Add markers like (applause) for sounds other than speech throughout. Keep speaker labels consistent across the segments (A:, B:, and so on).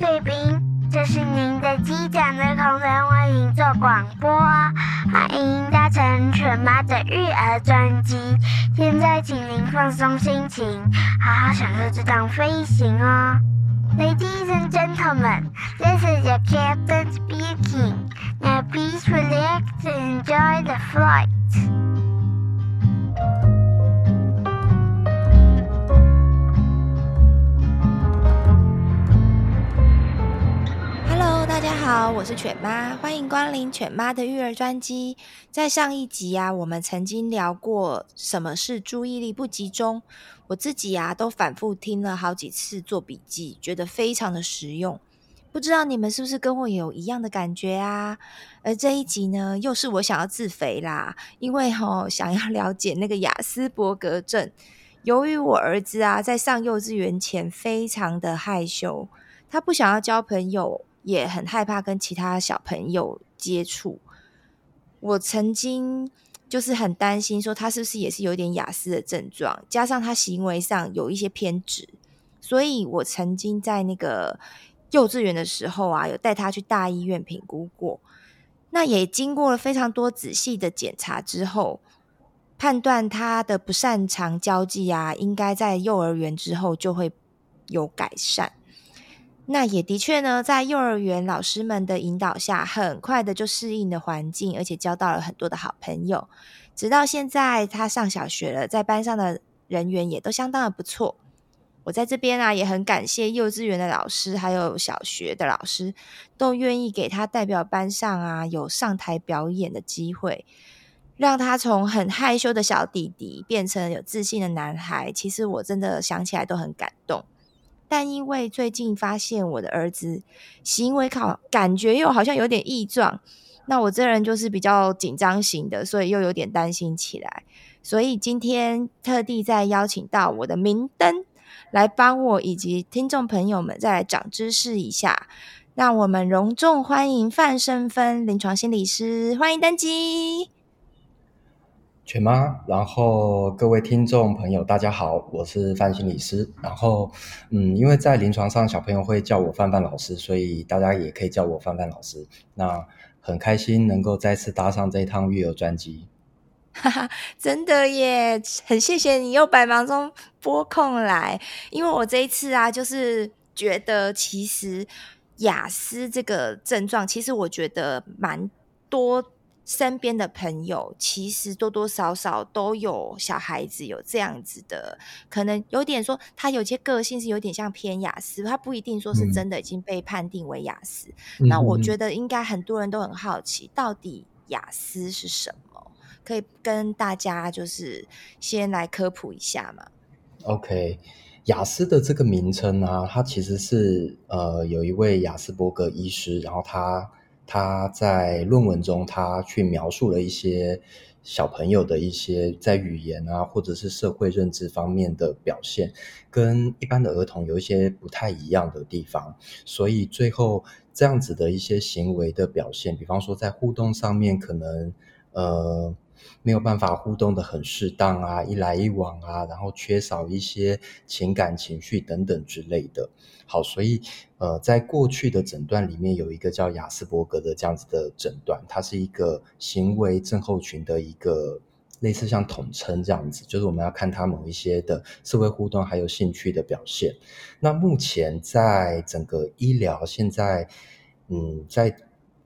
A: 贵宾，这是您的机长的空中为您做广播，欢迎搭乘全妈的育儿专机。现在请您放松心情，好好享受这趟飞行哦。Ladies and gentlemen, this is your captain speaking. Now please relax and enjoy the flight.
B: 大家好，我是犬妈，欢迎光临犬妈的育儿专辑。在上一集啊，我们曾经聊过什么是注意力不集中。我自己啊，都反复听了好几次做笔记，觉得非常的实用。不知道你们是不是跟我有一样的感觉啊？而这一集呢，又是我想要自肥啦，因为齁想要了解那个亚斯伯格症。由于我儿子啊，在上幼稚园前非常的害羞，他不想要交朋友，也很害怕跟其他小朋友接触。我曾经。就是很担心，说他是不是也是有点雅斯的症状，加上他行为上有一些偏执，所以我曾经在那个幼稚园的时候啊，有带他去大医院评估过。那也经过了非常多仔细的检查之后，判断他的不擅长交际啊，应该在幼儿园之后就会有改善。那也的确呢，在幼儿园老师们的引导下，很快的就适应了环境，而且交到了很多的好朋友。直到现在，他上小学了，在班上的人缘也都相当的不错。我在这边啊，也很感谢幼稚园的老师，还有小学的老师，都愿意给他代表班上啊，有上台表演的机会，让他从很害羞的小弟弟变成有自信的男孩。其实我真的想起来都很感动。但因为最近发现我的儿子行为考感觉又好像有点异状，那我这人就是比较紧张型的，所以又有点担心起来。所以今天特地再邀请到我的明灯来帮我以及听众朋友们再来长知识一下。让我们隆重欢迎范生芬临床心理师，欢迎登机。
C: 犬妈，然后各位听众朋友，大家好，我是范心理师。然后，嗯，因为在临床上，小朋友会叫我范范老师，所以大家也可以叫我范范老师。那很开心能够再次搭上这一趟育儿专机，
B: 哈哈，真的耶！很谢谢你又百忙中拨空来，因为我这一次啊，就是觉得其实雅思这个症状，其实我觉得蛮多。身边的朋友其实多多少少都有小孩子有这样子的，可能有点说他有些个性是有点像偏雅思，他不一定说是真的已经被判定为雅思。嗯、那我觉得应该很多人都很好奇，到底雅思是什么？可以跟大家就是先来科普一下嘛
C: ？OK，雅思的这个名称呢、啊，它其实是呃有一位雅斯伯格医师，然后他。他在论文中，他去描述了一些小朋友的一些在语言啊，或者是社会认知方面的表现，跟一般的儿童有一些不太一样的地方。所以最后这样子的一些行为的表现，比方说在互动上面，可能呃。没有办法互动得很适当啊，一来一往啊，然后缺少一些情感情绪等等之类的。好，所以呃，在过去的诊断里面有一个叫亚斯伯格的这样子的诊断，它是一个行为症候群的一个类似像统称这样子，就是我们要看他某一些的社会互动还有兴趣的表现。那目前在整个医疗现在，嗯，在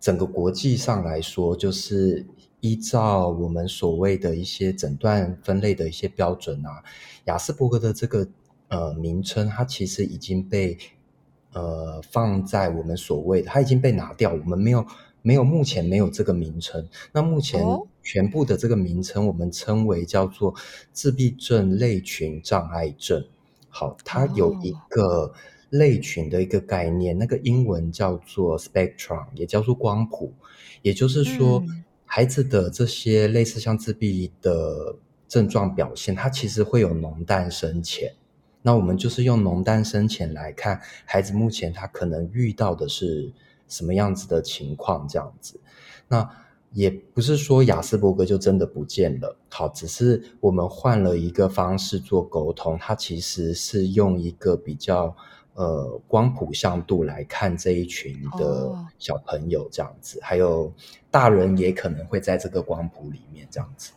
C: 整个国际上来说，就是。依照我们所谓的一些诊断分类的一些标准啊，雅斯伯格的这个呃名称，它其实已经被呃放在我们所谓的，它已经被拿掉，我们没有没有目前没有这个名称。那目前全部的这个名称，我们称为叫做自闭症类群障碍症。好，它有一个类群的一个概念，那个英文叫做 spectrum，也叫做光谱，也就是说。嗯孩子的这些类似像自闭的症状表现，它其实会有浓淡深浅。那我们就是用浓淡深浅来看孩子目前他可能遇到的是什么样子的情况，这样子。那也不是说雅斯伯格就真的不见了，好，只是我们换了一个方式做沟通，它其实是用一个比较呃光谱向度来看这一群的小朋友这样子，还有大人也可能会在这个光谱里面这样子。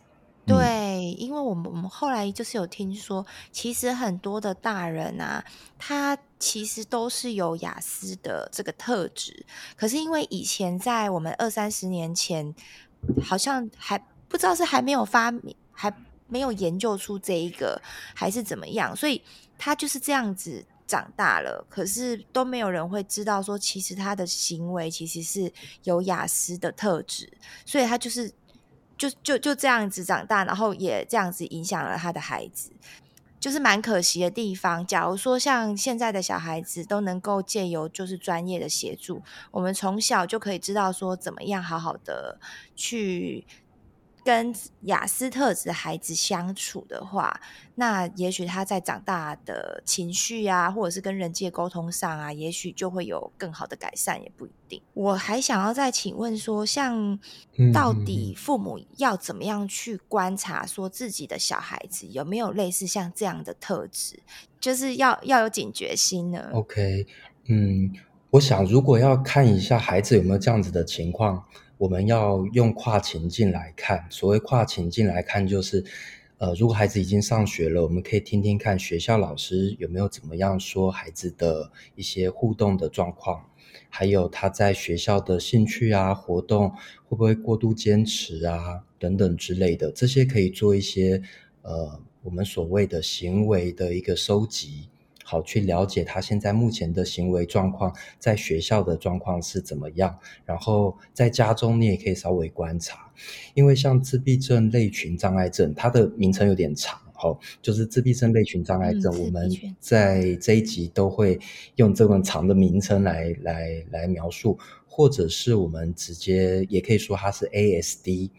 B: 对，因为我们我们后来就是有听说，其实很多的大人啊，他其实都是有雅思的这个特质，可是因为以前在我们二三十年前，好像还不知道是还没有发明，还没有研究出这一个，还是怎么样，所以他就是这样子长大了，可是都没有人会知道说，其实他的行为其实是有雅思的特质，所以他就是。就就就这样子长大，然后也这样子影响了他的孩子，就是蛮可惜的地方。假如说像现在的小孩子都能够借由就是专业的协助，我们从小就可以知道说怎么样好好的去。跟雅思特质的孩子相处的话，那也许他在长大的情绪啊，或者是跟人际沟通上啊，也许就会有更好的改善，也不一定。我还想要再请问说，像到底父母要怎么样去观察，说自己的小孩子有没有类似像这样的特质，就是要要有警觉心呢
C: ？OK，嗯，我想如果要看一下孩子有没有这样子的情况。我们要用跨情境来看，所谓跨情境来看，就是，呃，如果孩子已经上学了，我们可以听听看学校老师有没有怎么样说孩子的一些互动的状况，还有他在学校的兴趣啊、活动会不会过度坚持啊等等之类的，这些可以做一些，呃，我们所谓的行为的一个收集。好，去了解他现在目前的行为状况，在学校的状况是怎么样。然后在家中，你也可以稍微观察，因为像自闭症类群障碍症，它的名称有点长，哦，就是自闭症类群障碍症。嗯，我们在这一集都会用这么长的名称来来来描述，或者是我们直接也可以说它是 ASD。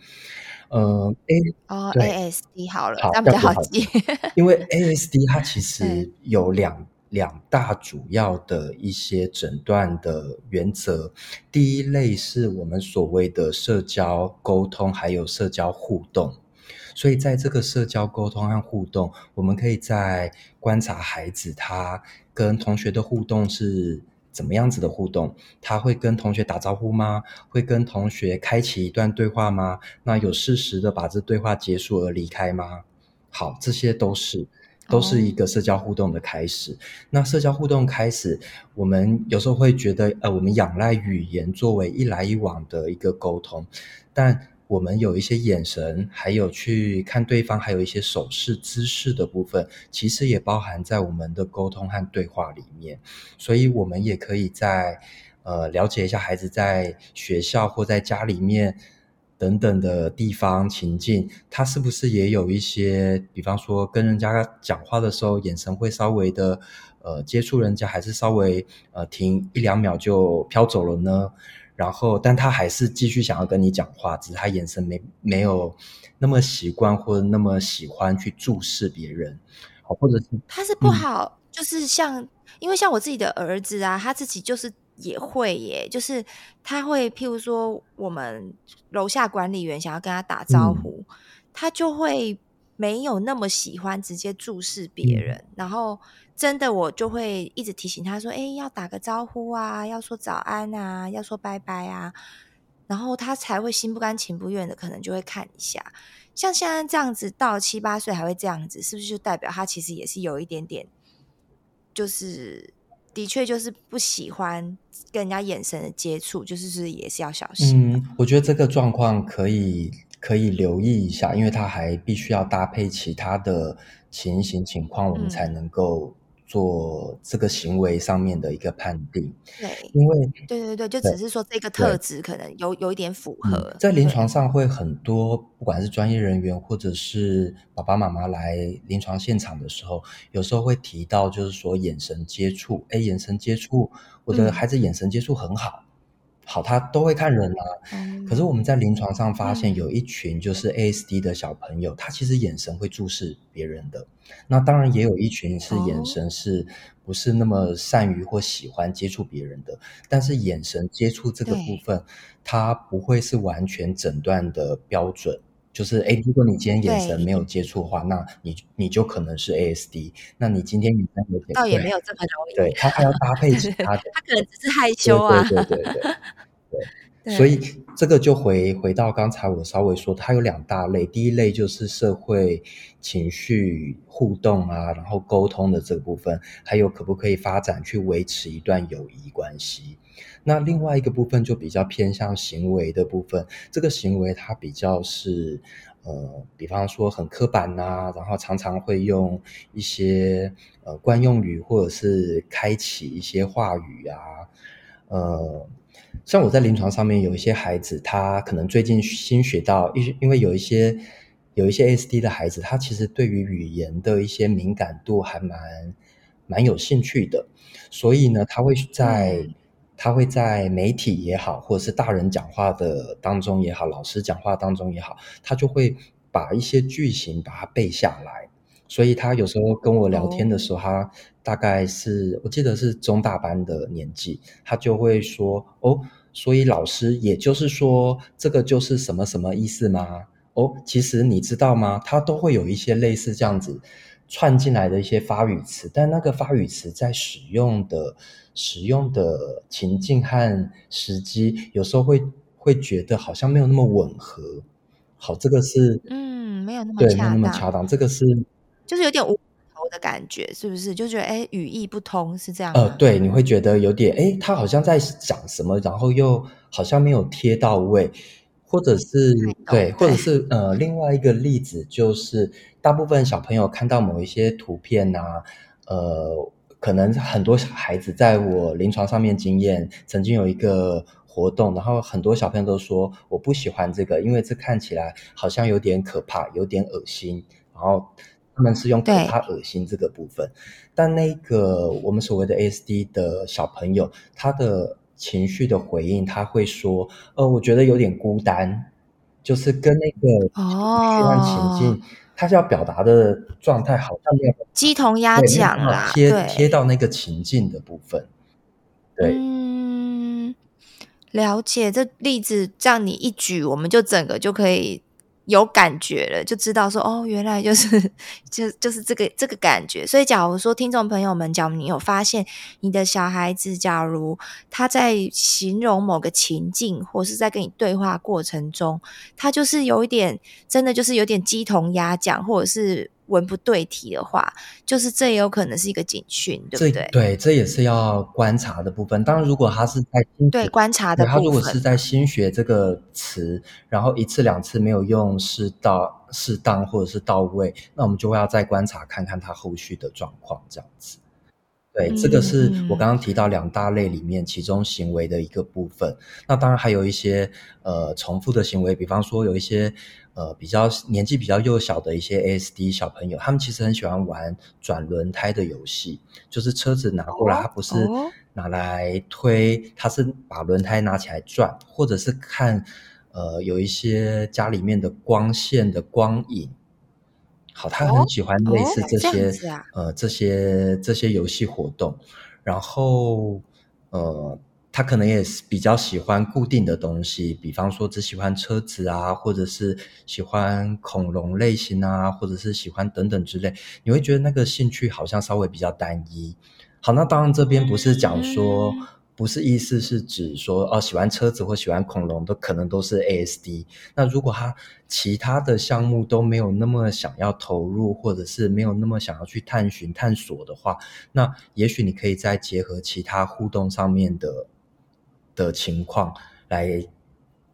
C: 呃，A
B: 哦，ASD 好了，这样比较好记。(laughs)
C: 因为 ASD 它其实有两两大主要的一些诊断的原则。第一类是我们所谓的社交沟通，还有社交互动。所以在这个社交沟通和互动，我们可以在观察孩子他跟同学的互动是。怎么样子的互动？他会跟同学打招呼吗？会跟同学开启一段对话吗？那有适时的把这对话结束而离开吗？好，这些都是都是一个社交互动的开始。Oh. 那社交互动开始，我们有时候会觉得，呃，我们仰赖语言作为一来一往的一个沟通，但。我们有一些眼神，还有去看对方，还有一些手势姿势的部分，其实也包含在我们的沟通和对话里面。所以，我们也可以在呃了解一下孩子在学校或在家里面等等的地方情境，他是不是也有一些，比方说跟人家讲话的时候，眼神会稍微的呃接触人家，还是稍微呃停一两秒就飘走了呢？然后，但他还是继续想要跟你讲话，只是他眼神没没有那么习惯或者那么喜欢去注视别人，或者是
B: 他是不好，嗯、就是像因为像我自己的儿子啊，他自己就是也会耶，就是他会譬如说我们楼下管理员想要跟他打招呼，嗯、他就会没有那么喜欢直接注视别人，嗯、然后。真的，我就会一直提醒他说：“哎，要打个招呼啊，要说早安啊，要说拜拜啊。”然后他才会心不甘情不愿的，可能就会看一下。像现在这样子，到七八岁还会这样子，是不是就代表他其实也是有一点点，就是的确就是不喜欢跟人家眼神的接触，就是是也是要小心。
C: 嗯，我觉得这个状况可以可以留意一下，因为他还必须要搭配其他的情形情况，我们才能够。做这个行为上面的一个判定，
B: 对，
C: 因为
B: 对对对，就只是说这个特质可能有有一点符合。
C: 嗯，在临床上会很多，不管是专业人员或者是爸爸妈妈来临床现场的时候，有时候会提到，就是说眼神接触，哎，眼神接触，我的孩子眼神接触很好。嗯好，他都会看人啊。嗯、可是我们在临床上发现，有一群就是 ASD 的小朋友，嗯、他其实眼神会注视别人的。那当然也有一群是眼神是不是那么善于或喜欢接触别人的。哦、但是眼神接触这个部分，它不会是完全诊断的标准。就是哎，如果你今天眼神没有接触的话，那你你就可能是 ASD。那你今天眼神有点
B: 倒也没有这么容易，
C: 对，他还要搭配其他的，
B: 他可能只是害羞啊，
C: 对对对对对。对，(laughs) 所以这个就回回到刚才我稍微说，它有两大类。第一类就是社会情绪互动啊，然后沟通的这个部分，还有可不可以发展去维持一段友谊关系。那另外一个部分就比较偏向行为的部分，这个行为它比较是呃，比方说很刻板呐、啊，然后常常会用一些呃惯用语，或者是开启一些话语啊，呃。像我在临床上面有一些孩子，他可能最近新学到，因因为有一些有一些 ASD 的孩子，他其实对于语言的一些敏感度还蛮蛮有兴趣的，所以呢，他会在他会在媒体也好，或者是大人讲话的当中也好，老师讲话当中也好，他就会把一些句型把它背下来。所以他有时候跟我聊天的时候，他大概是我记得是中大班的年纪，他就会说：“哦，所以老师，也就是说，这个就是什么什么意思吗？哦，其实你知道吗？他都会有一些类似这样子串进来的一些发语词，但那个发语词在使用的使用的情境和时机，有时候会会觉得好像没有那么吻合。好，这个是
B: 嗯，没有那么
C: 对，没有那么恰当，这个是。”
B: 就是有点无头的感觉，是不是？就觉得哎，语义不通是这样。
C: 呃，对，你会觉得有点哎，他好像在讲什么，然后又好像没有贴到位，或者是对，或者是呃，另外一个例子就是，大部分小朋友看到某一些图片啊，呃，可能很多小孩子在我临床上面经验，曾经有一个活动，然后很多小朋友都说我不喜欢这个，因为这看起来好像有点可怕，有点恶心，然后。他们是用可怕、恶心这个部分，但那个我们所谓的 ASD 的小朋友，他的情绪的回应，他会说：“呃，我觉得有点孤单，就是跟那个情绪和情境，他是要表达的状态好像没有
B: 鸡同鸭讲啦，
C: 贴贴到那个情境的部分。”对，
B: 嗯，了解。这例子这样你一举，我们就整个就可以。有感觉了，就知道说哦，原来就是 (laughs) 就就是这个这个感觉。所以，假如说听众朋友们，假如你有发现你的小孩子，假如他在形容某个情境，或是在跟你对话过程中，他就是有一点，真的就是有点鸡同鸭讲，或者是。文不对题的话，就是这也有可能是一个警讯，对不对？
C: 对，这也是要观察的部分。当然，如果他是在
B: 对观察的部分，
C: 他如果是在新学这个词，然后一次两次没有用适当、适当或者是到位，那我们就会要再观察看看他后续的状况，这样子。对，这个是我刚刚提到两大类里面其中行为的一个部分。那当然还有一些呃重复的行为，比方说有一些。呃，比较年纪比较幼小的一些 ASD 小朋友，他们其实很喜欢玩转轮胎的游戏，就是车子拿过来，他不是拿来推，他是把轮胎拿起来转，或者是看呃有一些家里面的光线的光影，好，他很喜欢类似这些呃这些这些游戏活动，然后呃。他可能也是比较喜欢固定的东西，比方说只喜欢车子啊，或者是喜欢恐龙类型啊，或者是喜欢等等之类。你会觉得那个兴趣好像稍微比较单一。好，那当然这边不是讲说，不是意思是指说哦，喜欢车子或喜欢恐龙都可能都是 ASD。那如果他其他的项目都没有那么想要投入，或者是没有那么想要去探寻探索的话，那也许你可以再结合其他互动上面的。的情况来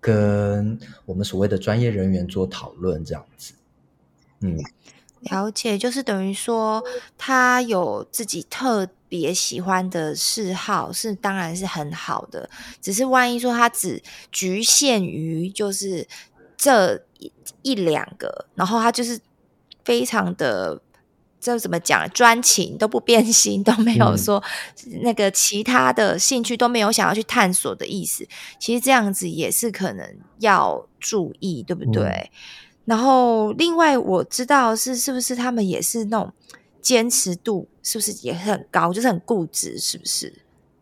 C: 跟我们所谓的专业人员做讨论，这样子，嗯，
B: 了解，就是等于说他有自己特别喜欢的嗜好，是当然是很好的。只是万一说他只局限于就是这一一两个，然后他就是非常的。这怎么讲？专情都不变心，都没有说那个其他的兴趣都没有想要去探索的意思。嗯、其实这样子也是可能要注意，对不对？嗯、然后另外我知道是是不是他们也是那种坚持度是不是也很高，就是很固执，是不是？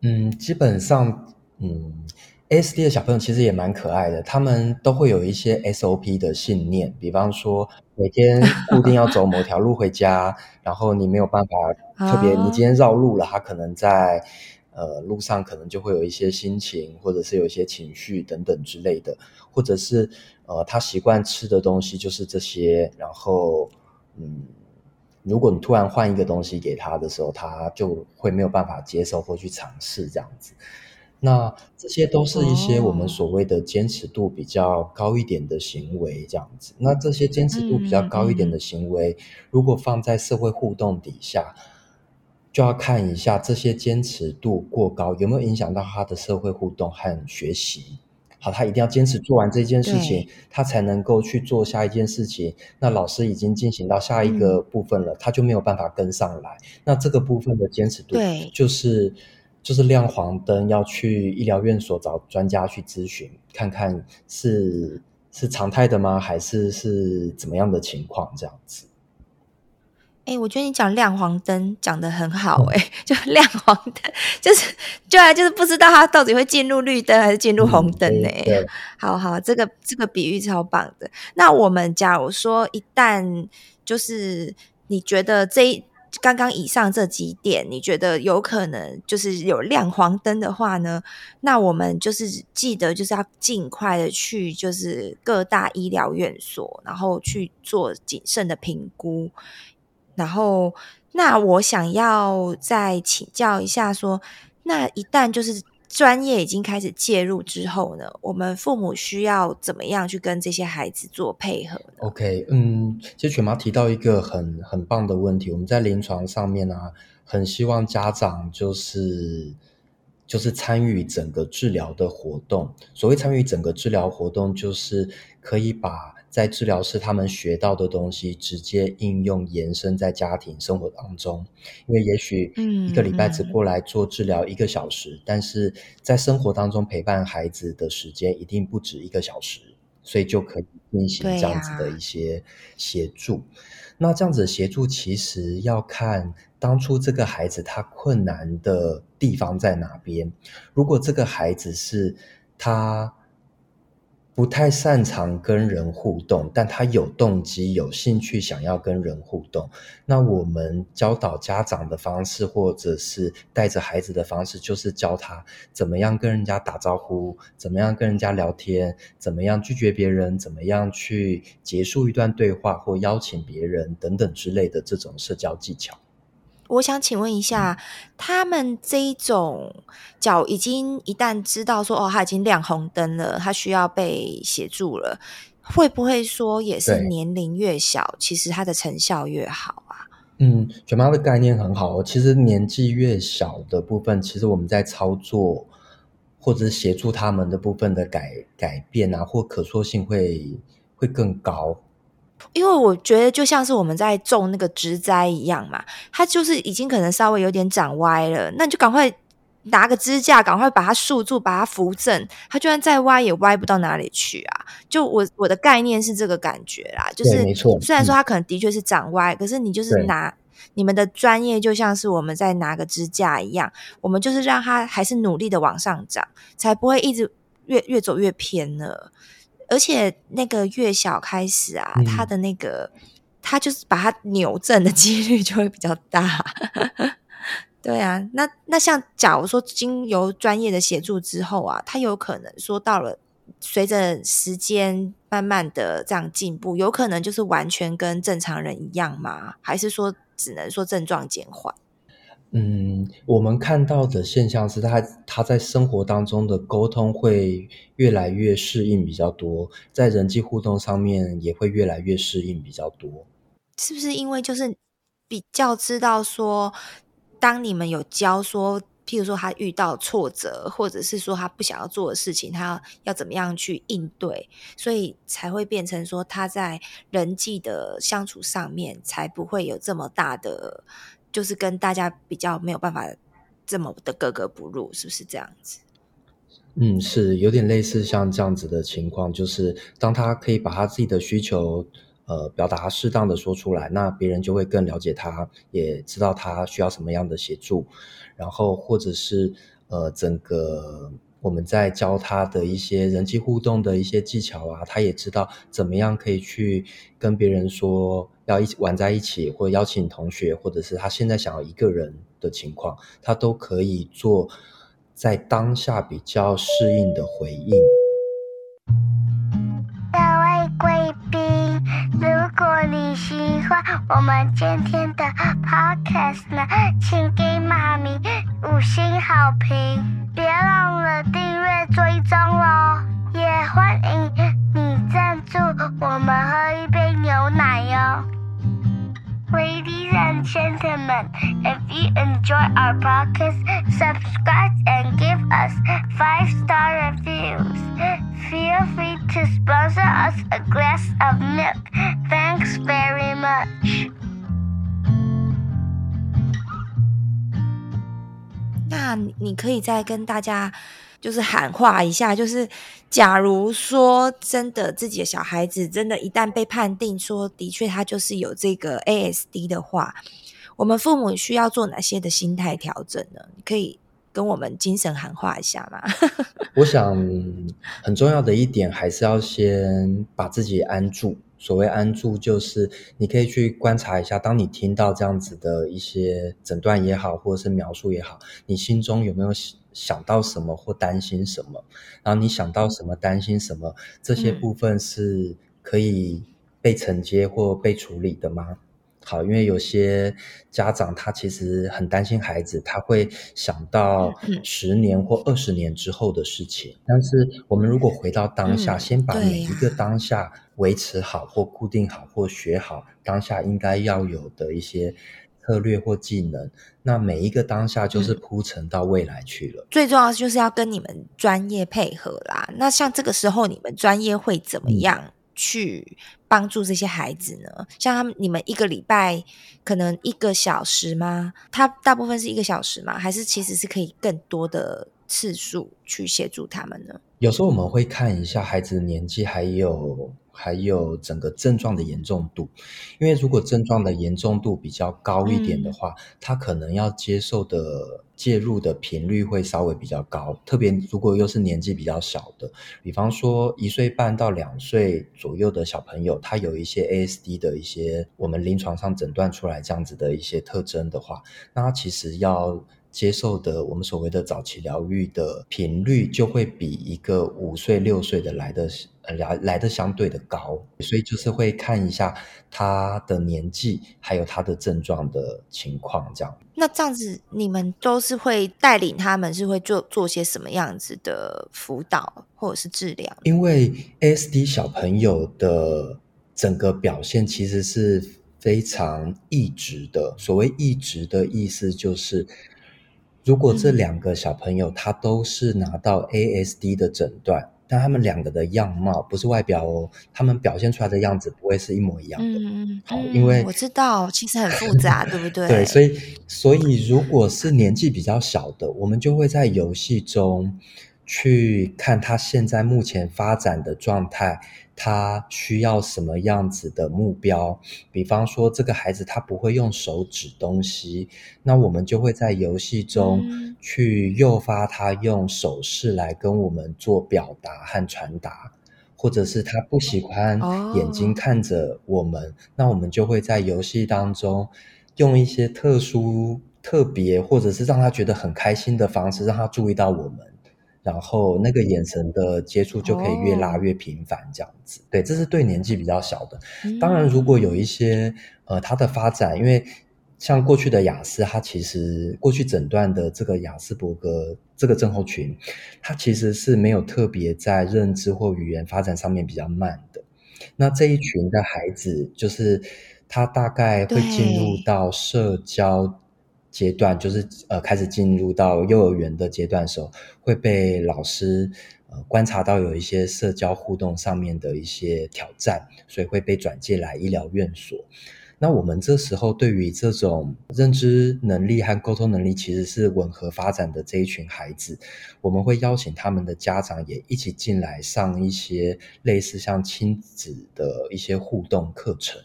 C: 嗯，基本上，嗯，ASD 的小朋友其实也蛮可爱的，他们都会有一些 SOP 的信念，比方说每天固定要走某条路回家，然后你没有办法 (laughs) 特别，你今天绕路了，他可能在呃路上可能就会有一些心情，或者是有一些情绪等等之类的，或者是呃他习惯吃的东西就是这些，然后嗯，如果你突然换一个东西给他的时候，他就会没有办法接受或去尝试这样子。那这些都是一些我们所谓的坚持度比较高一点的行为，这样子。那这些坚持度比较高一点的行为，如果放在社会互动底下，就要看一下这些坚持度过高有没有影响到他的社会互动和学习。好，他一定要坚持做完这件事情，他才能够去做下一件事情。那老师已经进行到下一个部分了，他就没有办法跟上来。那这个部分的坚持度，就是。就是亮黄灯，要去医疗院所找专家去咨询，看看是是常态的吗？还是是怎么样的情况？这样子。
B: 哎、欸，我觉得你讲亮黄灯讲得很好、欸，哎、嗯，(laughs) 就亮黄灯，就是对啊，就是不知道它到底会进入绿灯还是进入红灯呢、好好，这个这个比喻超棒的。那我们假如说一旦就是你觉得这一。刚刚以上这几点，你觉得有可能就是有亮黄灯的话呢？那我们就是记得就是要尽快的去就是各大医疗院所，然后去做谨慎的评估。然后，那我想要再请教一下说，那一旦就是。专业已经开始介入之后呢，我们父母需要怎么样去跟这些孩子做配合呢
C: ？OK，嗯，其实犬妈提到一个很很棒的问题，我们在临床上面呢、啊，很希望家长就是就是参与整个治疗的活动。所谓参与整个治疗活动，就是可以把。在治疗室，他们学到的东西直接应用延伸在家庭生活当中，因为也许一个礼拜只过来做治疗一个小时，但是在生活当中陪伴孩子的时间一定不止一个小时，所以就可以进行这样子的一些协助。啊、那这样子的协助其实要看当初这个孩子他困难的地方在哪边。如果这个孩子是他。不太擅长跟人互动，但他有动机、有兴趣想要跟人互动。那我们教导家长的方式，或者是带着孩子的方式，就是教他怎么样跟人家打招呼，怎么样跟人家聊天，怎么样拒绝别人，怎么样去结束一段对话或邀请别人等等之类的这种社交技巧。
B: 我想请问一下，他们这一种脚已经一旦知道说哦，他已经亮红灯了，他需要被协助了，会不会说也是年龄越小，其实它的成效越好啊？
C: 嗯，卷妈的概念很好，其实年纪越小的部分，其实我们在操作或者是协助他们的部分的改改变啊，或可塑性会会更高。
B: 因为我觉得就像是我们在种那个植栽一样嘛，它就是已经可能稍微有点长歪了，那你就赶快拿个支架，赶快把它束住，把它扶正，它就算再歪也歪不到哪里去啊。就我我的概念是这个感觉啦，就是没错。虽然说它可能的确是长歪，嗯、可是你就是拿你们的专业，就像是我们在拿个支架一样，我们就是让它还是努力的往上长，才不会一直越越走越偏了。而且那个越小开始啊，嗯、他的那个他就是把它扭正的几率就会比较大。(laughs) 对啊，那那像假如说经由专业的协助之后啊，他有可能说到了随着时间慢慢的这样进步，有可能就是完全跟正常人一样吗？还是说只能说症状减缓？
C: 嗯，我们看到的现象是他他在生活当中的沟通会越来越适应比较多，在人际互动上面也会越来越适应比较多。
B: 是不是因为就是比较知道说，当你们有教说，譬如说他遇到挫折，或者是说他不想要做的事情，他要要怎么样去应对，所以才会变成说他在人际的相处上面才不会有这么大的。就是跟大家比较没有办法这么的格格不入，是不是这样子？
C: 嗯，是有点类似像这样子的情况，就是当他可以把他自己的需求呃表达适当的说出来，那别人就会更了解他，也知道他需要什么样的协助，然后或者是呃整个我们在教他的一些人际互动的一些技巧啊，他也知道怎么样可以去跟别人说要一起玩在一起，或者邀请同学，或者是他现在想要一个人的情况，他都可以做在当下比较适应的回应。
A: 各位贵宾，如果你喜欢我们今天的 podcast 呢，请给妈咪五星好评。别忘了订阅追踪哦，也欢迎你赞助我们喝一杯牛奶哟。Ladies and gentlemen, if you enjoy our podcast, subscribe and give us five star reviews. Feel free to sponsor us a glass of milk. Thanks very much.
B: 那你可以再跟大家 就是喊话一下，就是假如说真的自己的小孩子真的，一旦被判定说的确他就是有这个 ASD 的话，我们父母需要做哪些的心态调整呢？你可以跟我们精神喊话一下吗？(laughs)
C: 我想很重要的一点还是要先把自己安住。所谓安住，就是你可以去观察一下，当你听到这样子的一些诊断也好，或者是描述也好，你心中有没有想到什么或担心什么？然后你想到什么、担心什么，这些部分是可以被承接或被处理的吗？好，因为有些家长他其实很担心孩子，他会想到十年或二十年之后的事情。但是我们如果回到当下，嗯、先把每一个当下维持好或固定好或学好当下应该要有的一些策略或技能，那每一个当下就是铺陈到未来去了。
B: 最重要的就是要跟你们专业配合啦。那像这个时候，你们专业会怎么样？嗯去帮助这些孩子呢？像他们，你们一个礼拜可能一个小时吗？他大部分是一个小时吗？还是其实是可以更多的次数去协助他们呢？
C: 有时候我们会看一下孩子的年纪，还有。还有整个症状的严重度，因为如果症状的严重度比较高一点的话，嗯、他可能要接受的介入的频率会稍微比较高。特别如果又是年纪比较小的，比方说一岁半到两岁左右的小朋友，他有一些 ASD 的一些我们临床上诊断出来这样子的一些特征的话，那他其实要接受的我们所谓的早期疗愈的频率，就会比一个五岁六岁的来的。呃，来来的相对的高，所以就是会看一下他的年纪，还有他的症状的情况，这样。
B: 那这样子，你们都是会带领他们，是会做做些什么样子的辅导或者是治疗？
C: 因为 ASD 小朋友的整个表现其实是非常抑制的。所谓抑制的意思就是，如果这两个小朋友他都是拿到 ASD 的诊断。但他们两个的样貌不是外表哦，他们表现出来的样子不会是一模一样的。
B: 嗯，
C: 好，因为
B: 我知道其实很复杂，(laughs) 对不对？
C: 对，所以所以如果是年纪比较小的，我们就会在游戏中去看他现在目前发展的状态。他需要什么样子的目标？比方说，这个孩子他不会用手指东西，那我们就会在游戏中去诱发他用手势来跟我们做表达和传达，或者是他不喜欢眼睛看着我们，哦、那我们就会在游戏当中用一些特殊、特别，或者是让他觉得很开心的方式，让他注意到我们。然后那个眼神的接触就可以越拉越频繁，这样子。Oh. 对，这是对年纪比较小的。当然，如果有一些呃，他的发展，因为像过去的雅思，他其实过去诊断的这个雅斯伯格这个症候群，他其实是没有特别在认知或语言发展上面比较慢的。那这一群的孩子，就是他大概会进入到社交。阶段就是呃，开始进入到幼儿园的阶段的时候，会被老师呃观察到有一些社交互动上面的一些挑战，所以会被转介来医疗院所。那我们这时候对于这种认知能力和沟通能力其实是吻合发展的这一群孩子，我们会邀请他们的家长也一起进来上一些类似像亲子的一些互动课程。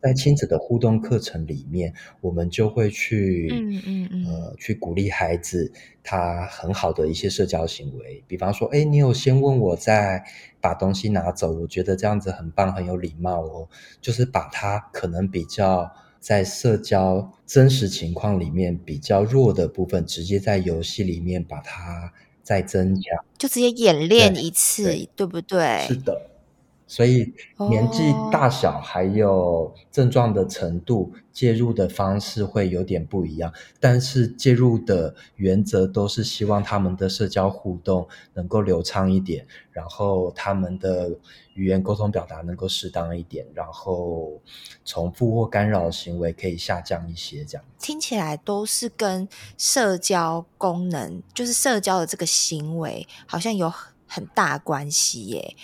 C: 在亲子的互动课程里面，我们就会去，嗯嗯嗯，呃去鼓励孩子他很好的一些社交行为，比方说，哎，你有先问我再把东西拿走，我觉得这样子很棒，很有礼貌哦。就是把他可能比较在社交真实情况里面比较弱的部分，直接在游戏里面把它再增强，
B: 就直接演练一次，对，对不对？
C: 是的。所以年纪大小还有症状的程度，介入的方式会有点不一样，但是介入的原则都是希望他们的社交互动能够流畅一点，然后他们的语言沟通表达能够适当一点，然后重复或干扰行为可以下降一些，这样。
B: 听起来都是跟社交功能，就是社交的这个行为，好像有很大关系耶。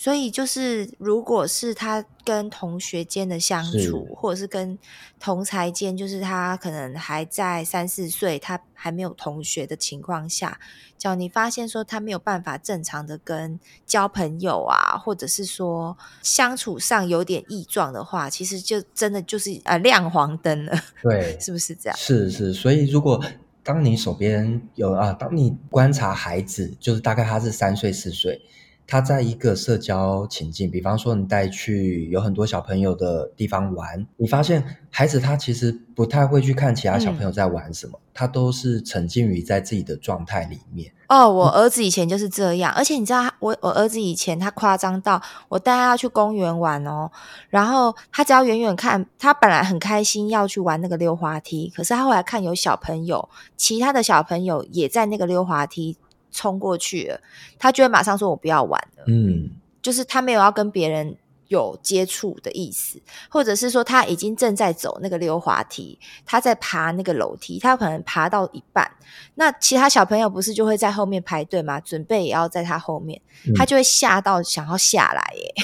B: 所以就是，如果是他跟同学间的相处，或者是跟同才间，就是他可能还在三四岁，他还没有同学的情况下，只要你发现说他没有办法正常的跟交朋友啊，或者是说相处上有点异状的话，其实就真的就是呃亮黄灯了。
C: 对，(laughs)
B: 是不是这样？
C: 是是，所以如果当你手边有啊，当你观察孩子，就是大概他是三岁四岁。他在一个社交情境，比方说你带去有很多小朋友的地方玩，你发现孩子他其实不太会去看其他小朋友在玩什么，嗯、他都是沉浸于在自己的状态里面。
B: 哦，我儿子以前就是这样，嗯、而且你知道，我我儿子以前他夸张到我带他去公园玩哦，然后他只要远远看，他本来很开心要去玩那个溜滑梯，可是他后来看有小朋友，其他的小朋友也在那个溜滑梯。冲过去了，他就会马上说：“我不要玩了。”嗯，就是他没有要跟别人有接触的意思，或者是说他已经正在走那个溜滑梯，他在爬那个楼梯，他可能爬到一半，那其他小朋友不是就会在后面排队吗？准备也要在他后面，嗯、他就会吓到想要下来耶。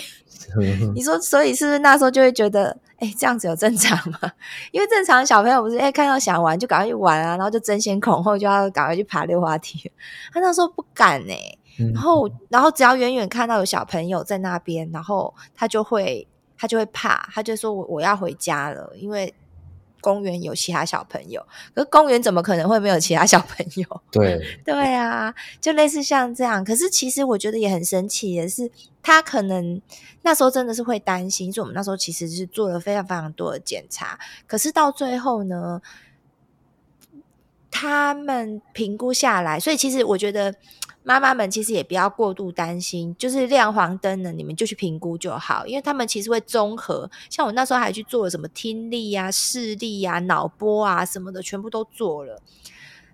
B: (laughs) (laughs) 你说，所以是不是那时候就会觉得？哎，这样子有正常吗？(laughs) 因为正常的小朋友不是哎，看到想玩就赶快去玩啊，然后就争先恐后就要赶快去爬溜滑梯。(laughs) 他那时候不敢呢，然后然后只要远远看到有小朋友在那边，然后他就会他就会怕，他就说我我要回家了，因为。公园有其他小朋友，可是公园怎么可能会没有其他小朋友？(laughs)
C: 对，(laughs)
B: 对啊，就类似像这样。可是其实我觉得也很神奇的是，他可能那时候真的是会担心，所以我们那时候其实是做了非常非常多的检查。可是到最后呢，他们评估下来，所以其实我觉得。妈妈们其实也不要过度担心，就是亮黄灯了，你们就去评估就好，因为他们其实会综合。像我那时候还去做了什么听力啊、视力啊、脑波啊什么的，全部都做了。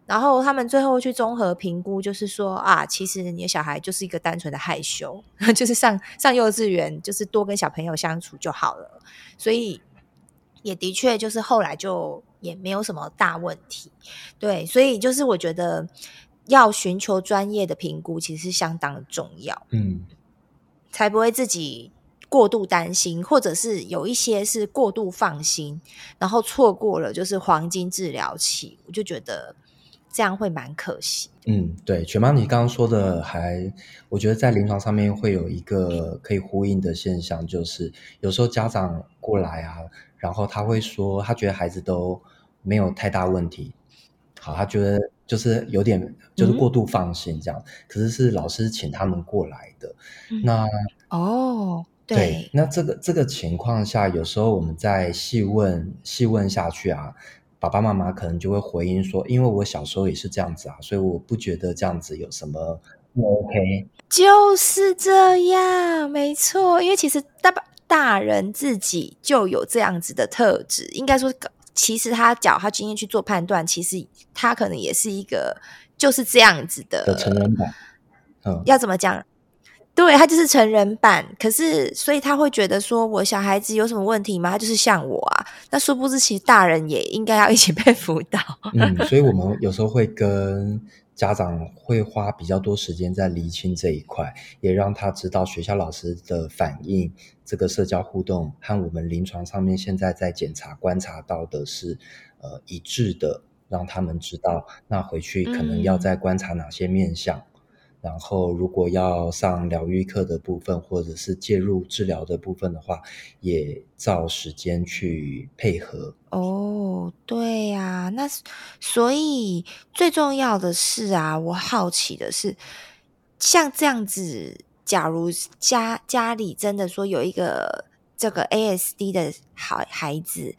B: 然后他们最后去综合评估，就是说啊，其实你的小孩就是一个单纯的害羞，(laughs) 就是上上幼稚园，就是多跟小朋友相处就好了。所以也的确就是后来就也没有什么大问题。对，所以就是我觉得。要寻求专业的评估，其实是相当重要，嗯，才不会自己过度担心，或者是有一些是过度放心，然后错过了就是黄金治疗期，我就觉得这样会蛮可惜。
C: 嗯，对，全妈，你刚刚说的还，我觉得在临床上面会有一个可以呼应的现象，就是有时候家长过来啊，然后他会说，他觉得孩子都没有太大问题，好，他觉得。就是有点，就是过度放心这样，嗯、可是是老师请他们过来的。嗯、那
B: 哦，对，
C: 对，那这个这个情况下，有时候我们再细问细问下去啊，爸爸妈妈可能就会回应说，因为我小时候也是这样子啊，所以我不觉得这样子有什么不 OK。
B: 就是这样，没错，因为其实大大人自己就有这样子的特质，应该说。其实他脚他今天去做判断，其实他可能也是一个就是这样子的，
C: 的成人版。嗯，
B: 要怎么讲？对，他就是成人版。可是，所以他会觉得说，我小孩子有什么问题吗？他就是像我啊。那殊不知，其实大人也应该要一起被辅导。
C: 嗯，(laughs) 所以我们有时候会跟。家长会花比较多时间在厘清这一块，也让他知道学校老师的反应，这个社交互动和我们临床上面现在在检查观察到的是呃一致的，让他们知道，那回去可能要再观察哪些面向。嗯、然后如果要上疗愈课的部分，或者是介入治疗的部分的话，也照时间去配合。
B: 哦，对呀，那所以最重要的是啊，我好奇的是，像这样子，假如家家里真的说有一个这个 ASD 的好孩子。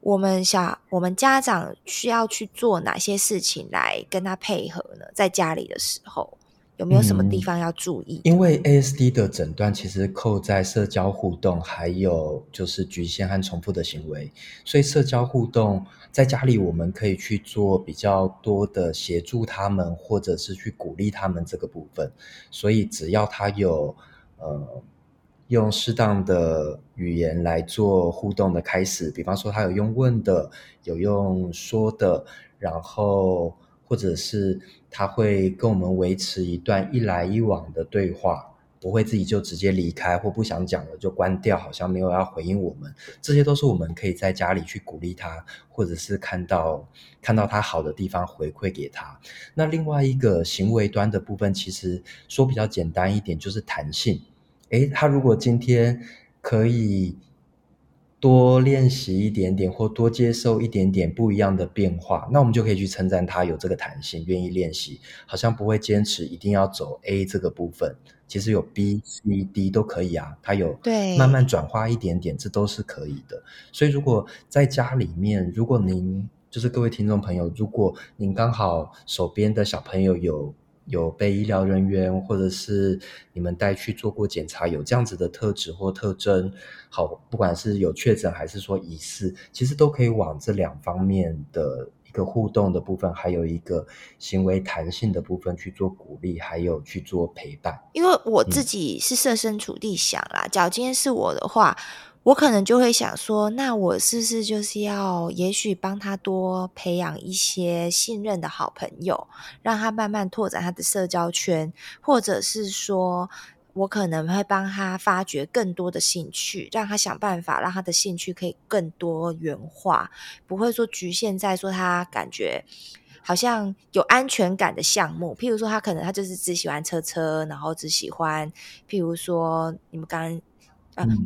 B: 我们想，我们家长需要去做哪些事情来跟他配合呢？在家里的时候，有没有什么地方要注意？
C: 嗯，因为 ASD 的诊断其实扣在社交互动，还有就是局限和重复的行为，所以社交互动在家里我们可以去做比较多的协助他们，或者是去鼓励他们这个部分。所以只要他有呃。用适当的语言来做互动的开始，比方说他有用问的，有用说的，然后或者是他会跟我们维持一段一来一往的对话，不会自己就直接离开或不想讲了就关掉，好像没有要回应我们。这些都是我们可以在家里去鼓励他，或者是看到看到他好的地方回馈给他。那另外一个行为端的部分，其实说比较简单一点，就是弹性。诶，他如果今天可以多练习一点点，或多接受一点点不一样的变化，那我们就可以去称赞他有这个弹性，愿意练习，好像不会坚持一定要走 A 这个部分，其实有 B、C、D 都可以啊。他有对慢慢转化一点点，这都是可以的。所以，如果在家里面，如果您就是各位听众朋友，如果您刚好手边的小朋友有。有被医疗人员或者是你们带去做过检查，有这样子的特质或特征，好，不管是有确诊还是说疑似，其实都可以往这两方面的一个互动的部分，还有一个行为弹性的部分去做鼓励，还有去做陪伴。
B: 因为我自己是设身处地想啦，嗯、假如今天是我的话。我可能就会想说，那我是不是就是要，也许帮他多培养一些信任的好朋友，让他慢慢拓展他的社交圈，或者是说我可能会帮他发掘更多的兴趣，让他想办法让他的兴趣可以更多元化，不会说局限在说他感觉好像有安全感的项目，譬如说他可能他就是只喜欢车车，然后只喜欢，譬如说你们刚刚啊。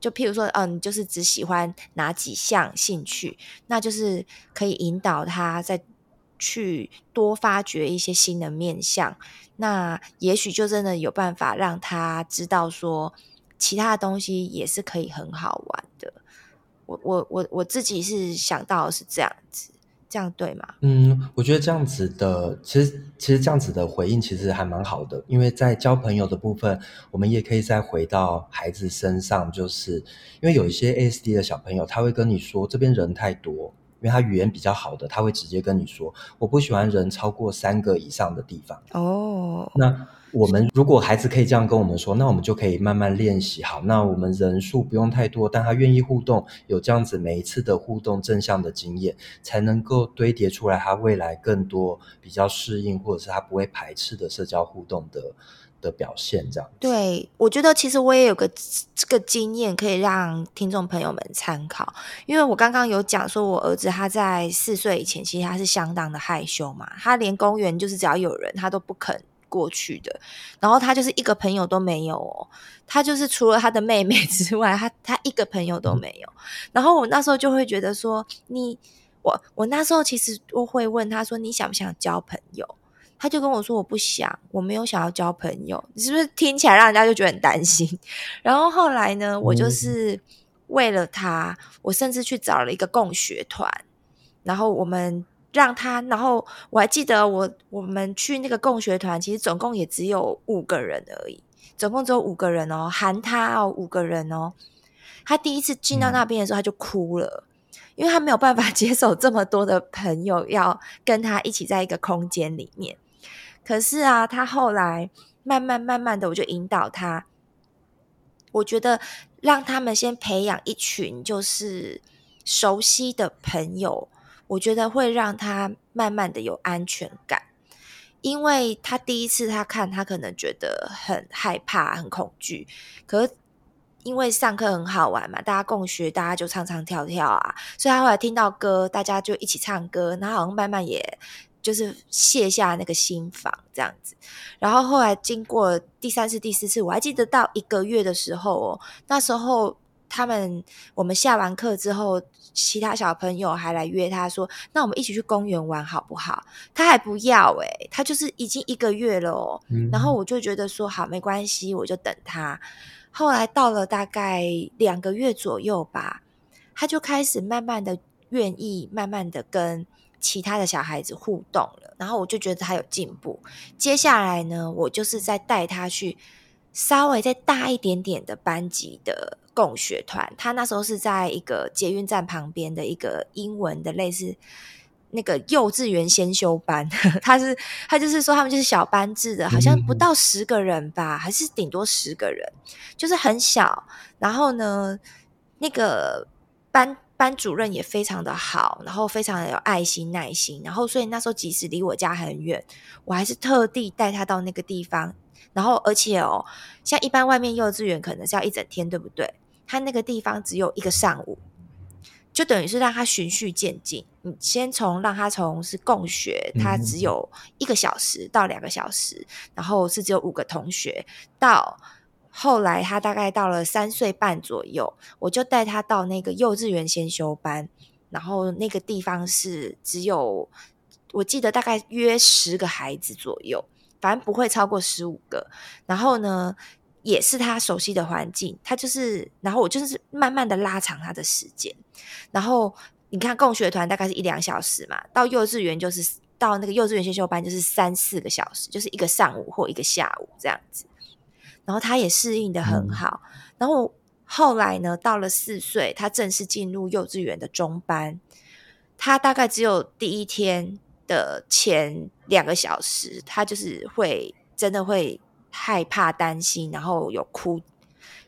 B: 就譬如说，嗯，就是只喜欢哪几项兴趣，那就是可以引导他再去多发掘一些新的面向。那也许就真的有办法让他知道说，其他的东西也是可以很好玩的。我我我我自己是想到是这样子。这样对吗？
C: 嗯，我觉得这样子的，其实其实这样子的回应其实还蛮好的，因为在交朋友的部分，我们也可以再回到孩子身上，就是因为有一些 ASD 的小朋友，他会跟你说这边人太多，因为他语言比较好的，他会直接跟你说，我不喜欢人超过三个以上的地方。哦，那。我们如果孩子可以这样跟我们说，那我们就可以慢慢练习。好，那我们人数不用太多，但他愿意互动，有这样子每一次的互动正向的经验，才能够堆叠出来他未来更多比较适应或者是他不会排斥的社交互动的的表现。这样。
B: 对，我觉得其实我也有个这个经验可以让听众朋友们参考，因为我刚刚有讲说，我儿子他在四岁以前其实他是相当的害羞嘛，他连公园就是只要有人他都不肯。过去的，然后他就是一个朋友都没有哦，他就是除了他的妹妹 (laughs) 之外，他他一个朋友都没有。然后我那时候就会觉得说，你我我那时候其实我会问他说，你想不想交朋友？他就跟我说，我不想，我没有想要交朋友。你是不是听起来让人家就觉得很担心？(laughs) 然后后来呢，我就是为了他，我甚至去找了一个共学团，然后我们。让他，然后我还记得我我们去那个共学团，其实总共也只有五个人而已，总共只有五个人哦，含他哦，五个人哦。他第一次进到那边的时候，他就哭了，因为他没有办法 (laughs) 接受这么多的朋友要跟他一起在一个空间里面。可是啊，他后来慢慢慢慢的，我就引导他，我觉得让他们先培养一群就是熟悉的朋友。我觉得会让他慢慢的有安全感，因为他第一次他看他可能觉得很害怕、很恐惧，可是因为上课很好玩嘛，大家共学，大家就唱唱跳跳啊，所以他后来听到歌，大家就一起唱歌，然后好像慢慢也。就是卸下那个心防这样子。然后后来经过第三次、第四次，我还记得到一个月的时候哦，那时候。他们我们下完课之后，其他小朋友还来约他说：“那我们一起去公园玩好不好？”他还不要诶、欸，他就是已经一个月了哦。嗯、然后我就觉得说好，没关系，我就等他。后来到了大概两个月左右吧，他就开始慢慢的愿意，慢慢的跟其他的小孩子互动了。然后我就觉得他有进步。接下来呢，我就是在带他去稍微再大一点点的班级的。共学团，他那时候是在一个捷运站旁边的一个英文的类似那个幼稚园先修班，(laughs) 他是他就是说他们就是小班制的，好像不到十个人吧，嗯、还是顶多十个人，就是很小。然后呢，那个班班主任也非常的好，然后非常的有爱心耐心，然后所以那时候即使离我家很远，我还是特地带他到那个地方。然后而且哦，像一般外面幼稚园可能是要一整天，对不对？他那个地方只有一个上午，就等于是让他循序渐进。你先从让他从是共学，他只有一个小时到两个小时，然后是只有五个同学。到后来他大概到了三岁半左右，我就带他到那个幼稚园先修班，然后那个地方是只有我记得大概约十个孩子左右，反正不会超过十五个。然后呢，也是他熟悉的环境，他就是，然后我就是慢慢的拉长他的时间，然后你看共学团大概是一两小时嘛，到幼稚园就是到那个幼稚园先修班就是三四个小时，就是一个上午或一个下午这样子，然后他也适应的很好，嗯、然后后来呢，到了四岁，他正式进入幼稚园的中班，他大概只有第一天的前两个小时，他就是会真的会。害怕、担心，然后有哭。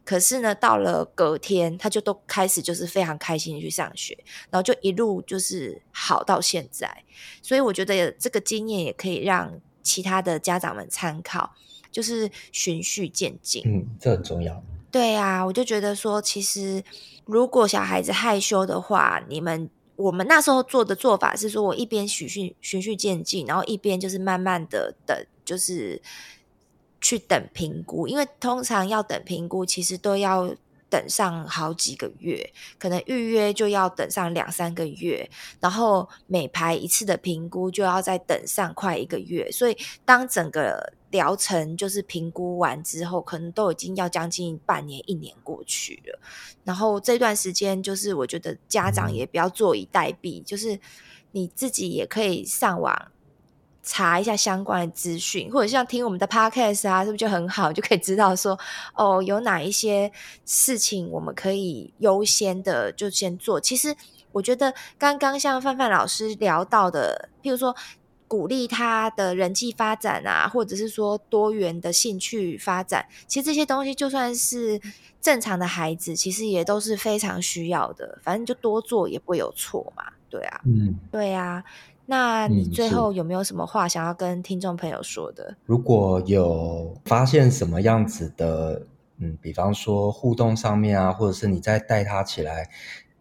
B: 可是呢，到了隔天，他就都开始就是非常开心的去上学，然后就一路就是好到现在。所以我觉得这个经验也可以让其他的家长们参考，就是循序渐进。
C: 嗯，这很重要。
B: 对啊，我就觉得说，其实如果小孩子害羞的话，你们我们那时候做的做法是说，我一边循序循序渐进，然后一边就是慢慢的等，就是。去等评估，因为通常要等评估，其实都要等上好几个月，可能预约就要等上两三个月，然后每排一次的评估就要再等上快一个月，所以当整个疗程就是评估完之后，可能都已经要将近半年、一年过去了。然后这段时间，就是我觉得家长也不要坐以待毙，就是你自己也可以上网。查一下相关的资讯，或者像听我们的 podcast 啊，是不是就很好？就可以知道说，哦，有哪一些事情我们可以优先的就先做。其实我觉得刚刚像范范老师聊到的，譬如说鼓励他的人际发展啊，或者是说多元的兴趣发展，其实这些东西就算是正常的孩子，其实也都是非常需要的。反正就多做也不会有错嘛，对啊，嗯，对啊。那你最后有没有什么话想要跟听众朋友说的？
C: 如果有发现什么样子的，嗯，比方说互动上面啊，或者是你在带他起来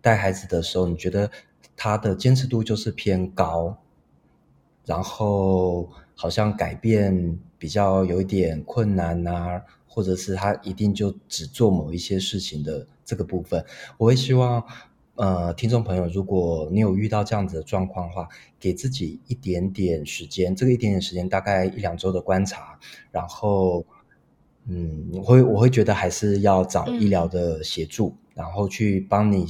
C: 带孩子的时候，你觉得他的坚持度就是偏高，然后好像改变比较有一点困难啊，或者是他一定就只做某一些事情的这个部分，我会希望。呃，听众朋友，如果你有遇到这样子的状况的话，给自己一点点时间，这个一点点时间大概一两周的观察，然后，嗯，我会我会觉得还是要找医疗的协助，嗯、然后去帮你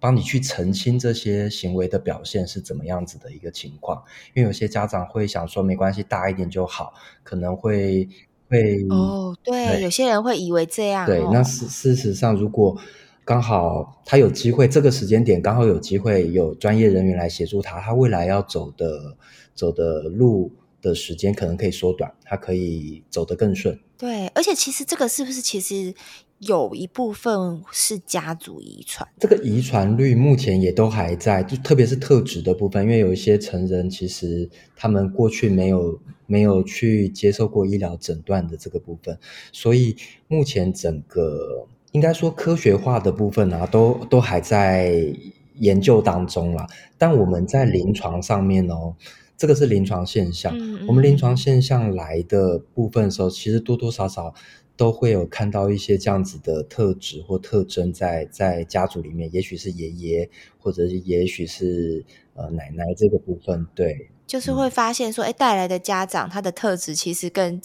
C: 帮你去澄清这些行为的表现是怎么样子的一个情况，因为有些家长会想说没关系，大一点就好，可能会会
B: 哦，对，对有些人会以为这样，
C: 对，那事事实上如果。刚好他有机会，这个时间点刚好有机会有专业人员来协助他，他未来要走的走的路的时间可能可以缩短，他可以走得更顺。
B: 对，而且其实这个是不是其实有一部分是家族遗传？
C: 这个遗传率目前也都还在，就特别是特质的部分，因为有一些成人其实他们过去没有没有去接受过医疗诊断的这个部分，所以目前整个。应该说科学化的部分啊，都都还在研究当中啦。但我们在临床上面哦，这个是临床现象。
B: 嗯嗯、
C: 我们临床现象来的部分的时候，其实多多少少都会有看到一些这样子的特质或特征在在家族里面，也许是爷爷，或者是也许是呃奶奶这个部分，对，
B: 就是会发现说，哎、嗯，带来的家长他的特质其实跟。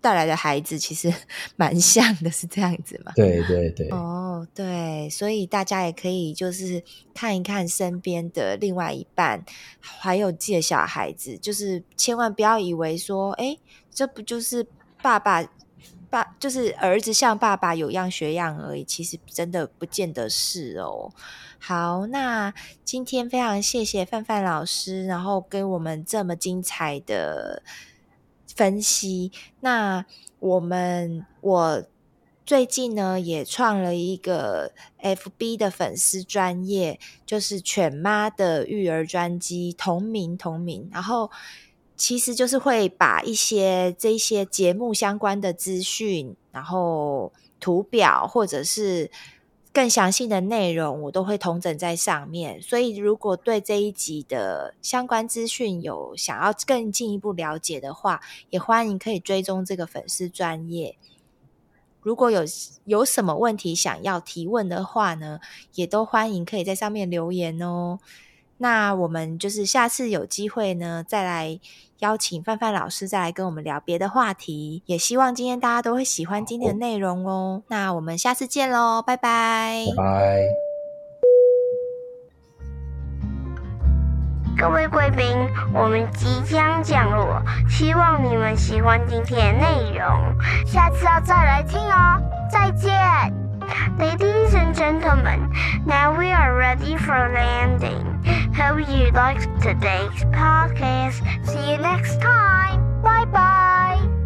B: 带来的孩子其实 (laughs) 蛮像的，是这样子吗？
C: 对对对。
B: 哦，对，所以大家也可以就是看一看身边的另外一半，还有自己的小孩子，就是千万不要以为说，哎，这不就是爸爸爸，就是儿子像爸爸有样学样而已，其实真的不见得是哦。好，那今天非常谢谢范范老师，然后给我们这么精彩的。分析。那我们我最近呢也创了一个 FB 的粉丝专业，就是犬妈的育儿专辑同名同名。然后其实就是会把一些这些节目相关的资讯，然后图表或者是。更详细的内容我都会统整在上面，所以如果对这一集的相关资讯有想要更进一步了解的话，也欢迎可以追踪这个粉丝专业。如果有有什么问题想要提问的话呢，也都欢迎可以在上面留言哦。那我们就是下次有机会呢，再来邀请范范老师再来跟我们聊别的话题。也希望今天大家都会喜欢今天的内容哦。那我们下次见喽，拜拜。
C: 拜拜。
A: 各位贵宾，我们即将降落，希望你们喜欢今天的内容，下次要再来听哦。再见。Ladies and gentlemen, now we are ready for landing. Hope you liked today's podcast. See you next time. Bye bye.